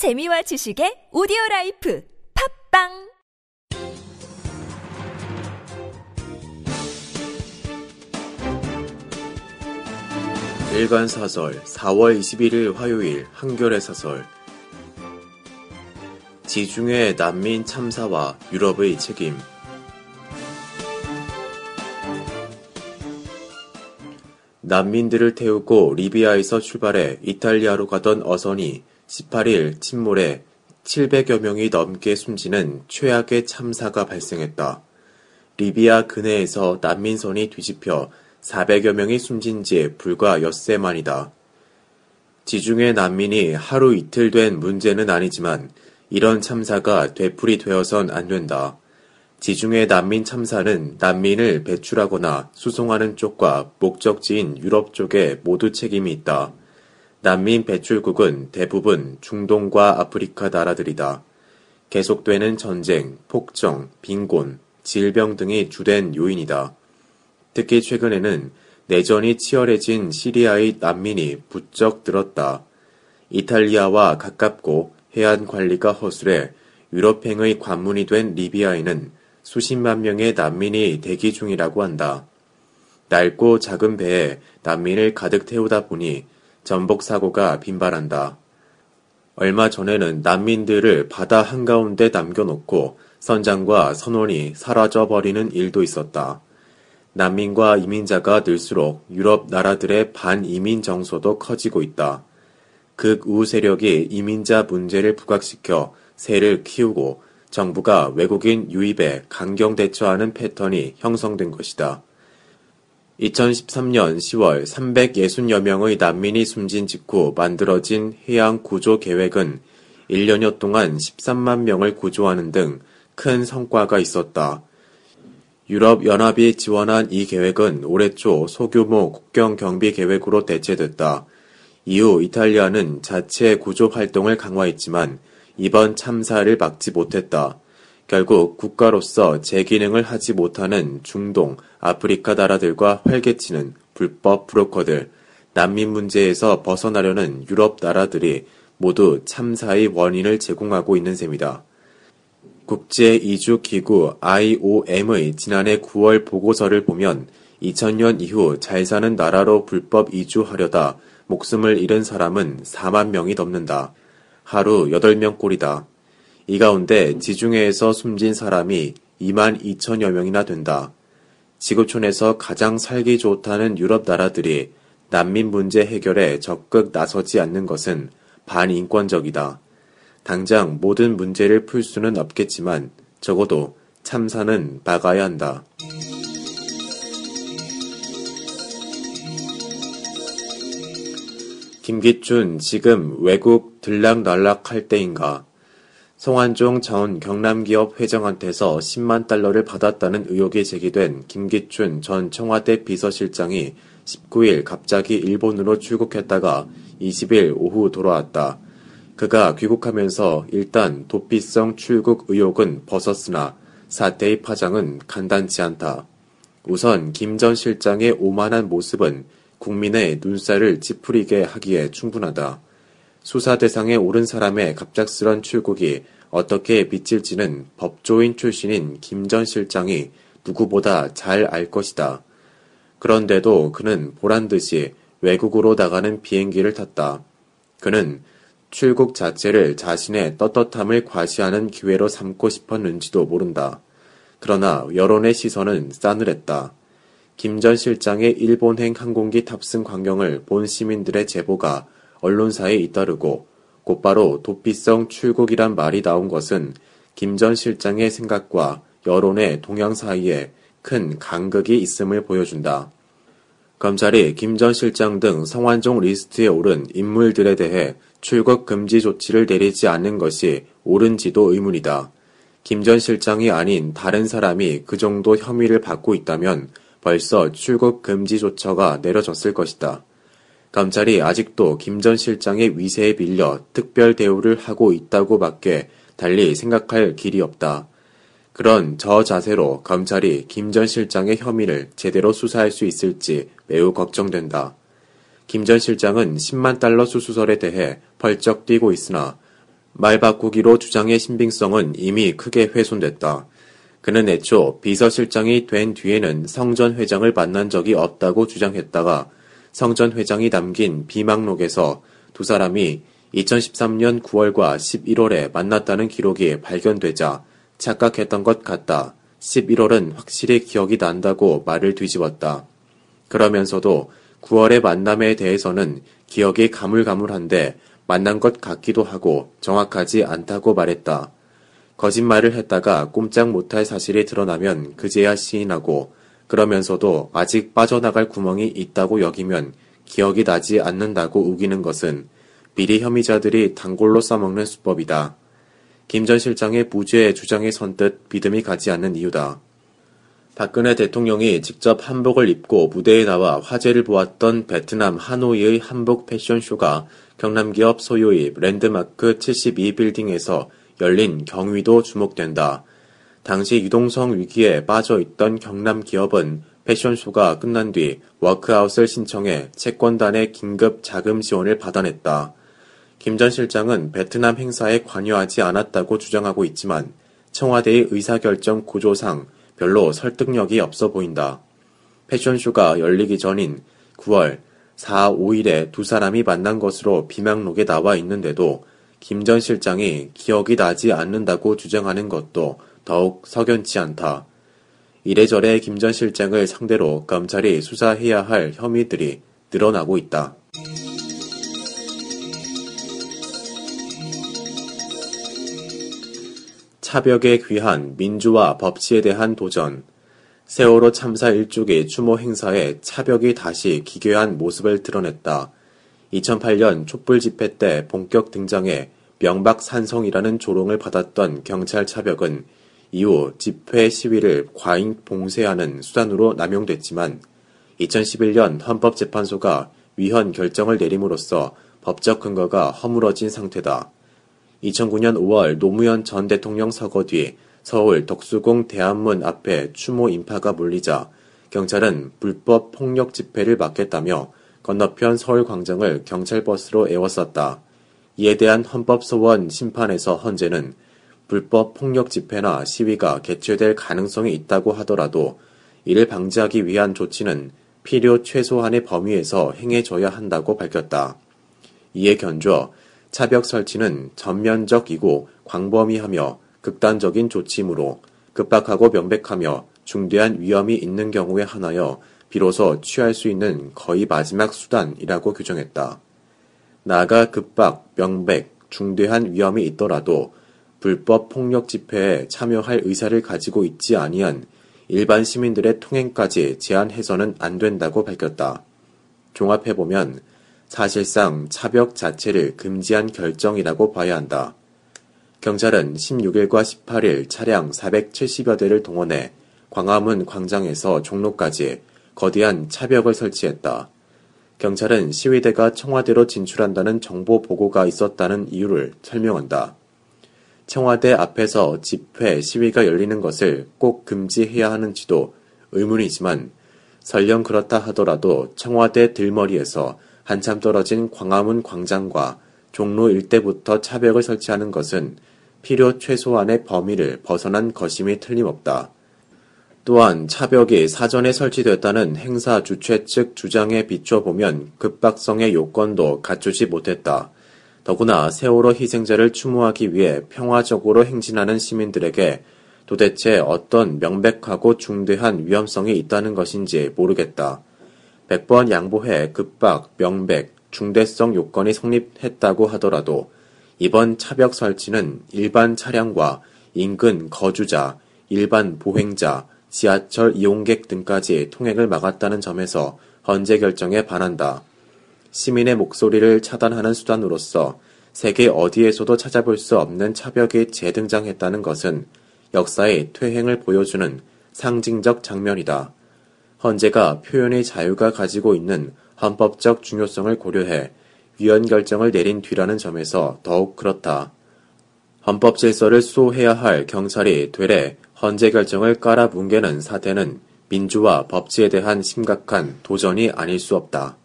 재미와 지식의 오디오 라이프 팟빵! 일간 사설 4월 21일 화요일 한겨레 사설. 지중해 난민 참사와 유럽의 책임. 난민들을 태우고 리비아에서 출발해 이탈리아로 가던 어선이 18일 침몰해 700여 명이 넘게 숨지는 최악의 참사가 발생했다. 리비아 근해에서 난민선이 뒤집혀 400여 명이 숨진 지 불과 엿새 만이다. 지중해 난민이 하루 이틀 된 문제는 아니지만 이런 참사가 되풀이 되어선 안 된다. 지중해 난민 참사는 난민을 배출하거나 수송하는 쪽과 목적지인 유럽 쪽에 모두 책임이 있다. 난민 배출국은 대부분 중동과 아프리카 나라들이다. 계속되는 전쟁, 폭정, 빈곤, 질병 등이 주된 요인이다. 특히 최근에는 내전이 치열해진 시리아의 난민이 부쩍 늘었다. 이탈리아와 가깝고 해안 관리가 허술해 유럽행의 관문이 된 리비아에는 수십만 명의 난민이 대기 중이라고 한다. 낡고 작은 배에 난민을 가득 태우다 보니 전복 사고가 빈발한다. 얼마 전에는 난민들을 바다 한가운데 남겨놓고 선장과 선원이 사라져 버리는 일도 있었다. 난민과 이민자가 늘수록 유럽 나라들의 반이민 정서도 커지고 있다. 극우 세력이 이민자 문제를 부각시켜 세를 키우고 정부가 외국인 유입에 강경 대처하는 패턴이 형성된 것이다. 2013년 10월 360여 명의 난민이 숨진 직후 만들어진 해양 구조 계획은 1년여 동안 13만 명을 구조하는 등 큰 성과가 있었다. 유럽연합이 지원한 이 계획은 올해 초 소규모 국경 경비 계획으로 대체됐다. 이후 이탈리아는 자체 구조 활동을 강화했지만 이번 참사를 막지 못했다. 결국 국가로서 제 기능을 하지 못하는 중동, 아프리카 나라들과 활개치는 불법 브로커들, 난민 문제에서 벗어나려는 유럽 나라들이 모두 참사의 원인을 제공하고 있는 셈이다. 국제이주기구 IOM의 지난해 9월 보고서를 보면 2000년 이후 잘 사는 나라로 불법 이주하려다 목숨을 잃은 사람은 4만 명이 넘는다. 하루 8명 꼴이다. 이 가운데 지중해에서 숨진 사람이 2만 2천여 명이나 된다. 지구촌에서 가장 살기 좋다는 유럽 나라들이 난민 문제 해결에 적극 나서지 않는 것은 반인권적이다. 당장 모든 문제를 풀 수는 없겠지만 적어도 참사는 막아야 한다. 김기춘 지금 외국 들락날락 할 때인가? 송환종 전 경남기업 회장한테서 10만 달러를 받았다는 의혹이 제기된 김기춘 전 청와대 비서실장이 19일 갑자기 일본으로 출국했다가 20일 오후 돌아왔다. 그가 귀국하면서 일단 도피성 출국 의혹은 벗었으나 사태의 파장은 간단치 않다. 우선 김 전 실장의 오만한 모습은 국민의 눈살을 찌푸리게 하기에 충분하다. 수사 대상에 오른 사람의 갑작스런 출국이 어떻게 비칠지는 법조인 출신인 김 전 실장이 누구보다 잘 알 것이다. 그런데도 그는 보란 듯이 외국으로 나가는 비행기를 탔다. 그는 출국 자체를 자신의 떳떳함을 과시하는 기회로 삼고 싶었는지도 모른다. 그러나 여론의 시선은 싸늘했다. 김 전 실장의 일본행 항공기 탑승 광경을 본 시민들의 제보가 언론사에 잇따르고 곧바로 도피성 출국이란 말이 나온 것은 김 전 실장의 생각과 여론의 동향 사이에 큰 간극이 있음을 보여준다. 검찰이 김 전 실장 등 성완종 리스트에 오른 인물들에 대해 출국 금지 조치를 내리지 않는 것이 옳은지도 의문이다. 김 전 실장이 아닌 다른 사람이 그 정도 혐의를 받고 있다면 벌써 출국 금지 조처가 내려졌을 것이다. 검찰이 아직도 김 전 실장의 위세에 눌려 특별 대우를 하고 있다고 밖에 달리 생각할 길이 없다. 그런 저 자세로 검찰이 김 전 실장의 혐의를 제대로 수사할 수 있을지 매우 걱정된다. 김 전 실장은 10만 달러 수수설에 대해 펄쩍 뛰고 있으나 말 바꾸기로 주장의 신빙성은 이미 크게 훼손됐다. 그는 애초 비서실장이 된 뒤에는 성 전 회장을 만난 적이 없다고 주장했다가 성전 회장이 담긴 비망록에서 두 사람이 2013년 9월과 11월에 만났다는 기록이 발견되자 착각했던 것 같다. 11월은 확실히 기억이 난다고 말을 뒤집었다. 그러면서도 9월의 만남에 대해서는 기억이 가물가물한데 만난 것 같기도 하고 정확하지 않다고 말했다. 거짓말을 했다가 꼼짝 못할 사실이 드러나면 그제야 시인하고 그러면서도 아직 빠져나갈 구멍이 있다고 여기면 기억이 나지 않는다고 우기는 것은 비리 혐의자들이 단골로 써먹는 수법이다. 김 전 실장의 무죄 주장에 선뜻 믿음이 가지 않는 이유다. 박근혜 대통령이 직접 한복을 입고 무대에 나와 화제를 보았던 베트남 하노이의 한복 패션쇼가 경남기업 소유의 랜드마크 72빌딩에서 열린 경위도 주목된다. 당시 유동성 위기에 빠져 있던 경남 기업은 패션쇼가 끝난 뒤 워크아웃을 신청해 채권단의 긴급 자금 지원을 받아냈다. 김 전 실장은 베트남 행사에 관여하지 않았다고 주장하고 있지만 청와대의 의사결정 구조상 별로 설득력이 없어 보인다. 패션쇼가 열리기 전인 9월 4, 5일에 두 사람이 만난 것으로 비명록에 나와 있는데도 김 전 실장이 기억이 나지 않는다고 주장하는 것도 더욱 석연치 않다. 이래저래 김 전 실장을 상대로 검찰이 수사해야 할 혐의들이 늘어나고 있다. 차벽에 귀한 민주화 법치에 대한 도전. 세월호 참사 일주기 추모 행사에 차벽이 다시 기괴한 모습을 드러냈다. 2008년 촛불 집회 때 본격 등장해 명박 산성이라는 조롱을 받았던 경찰 차벽은 이후 집회 시위를 과잉 봉쇄하는 수단으로 남용됐지만 2011년 헌법재판소가 위헌 결정을 내림으로써 법적 근거가 허물어진 상태다. 2009년 5월 노무현 전 대통령 서거 뒤 서울 덕수궁 대한문 앞에 추모 인파가 몰리자 경찰은 불법 폭력 집회를 막겠다며 건너편 서울 광장을 경찰버스로 에워쌌다. 이에 대한 헌법소원 심판에서 헌재는 불법 폭력 집회나 시위가 개최될 가능성이 있다고 하더라도 이를 방지하기 위한 조치는 필요 최소한의 범위에서 행해져야 한다고 밝혔다. 이에 견줘 차벽 설치는 전면적이고 광범위하며 극단적인 조치이므로 급박하고 명백하며 중대한 위험이 있는 경우에 하나여 비로소 취할 수 있는 거의 마지막 수단이라고 규정했다. 나아가 급박, 명백, 중대한 위험이 있더라도 불법 폭력 집회에 참여할 의사를 가지고 있지 아니한 일반 시민들의 통행까지 제한해서는 안 된다고 밝혔다. 종합해보면 사실상 차벽 자체를 금지한 결정이라고 봐야 한다. 경찰은 16일과 18일 차량 470여 대를 동원해 광화문 광장에서 종로까지 거대한 차벽을 설치했다. 경찰은 시위대가 청와대로 진출한다는 정보 보고가 있었다는 이유를 설명한다. 청와대 앞에서 집회, 시위가 열리는 것을 꼭 금지해야 하는지도 의문이지만 설령 그렇다 하더라도 청와대 들머리에서 한참 떨어진 광화문 광장과 종로 일대부터 차벽을 설치하는 것은 필요 최소한의 범위를 벗어난 것임이 틀림없다. 또한 차벽이 사전에 설치됐다는 행사 주최 측 주장에 비춰보면 급박성의 요건도 갖추지 못했다. 더구나 세월호 희생자를 추모하기 위해 평화적으로 행진하는 시민들에게 도대체 어떤 명백하고 중대한 위험성이 있다는 것인지 모르겠다. 100번 양보해 급박, 명백, 중대성 요건이 성립했다고 하더라도 이번 차벽 설치는 일반 차량과 인근 거주자, 일반 보행자, 지하철 이용객 등까지 통행을 막았다는 점에서 헌재 결정에 반한다. 시민의 목소리를 차단하는 수단으로서 세계 어디에서도 찾아볼 수 없는 차벽이 재등장했다는 것은 역사의 퇴행을 보여주는 상징적 장면이다. 헌재가 표현의 자유가 가지고 있는 헌법적 중요성을 고려해 위헌 결정을 내린 뒤라는 점에서 더욱 그렇다. 헌법 질서를 수호해야 할 경찰이 되레 헌재 결정을 깔아뭉개는 사태는 민주화 법치에 대한 심각한 도전이 아닐 수 없다.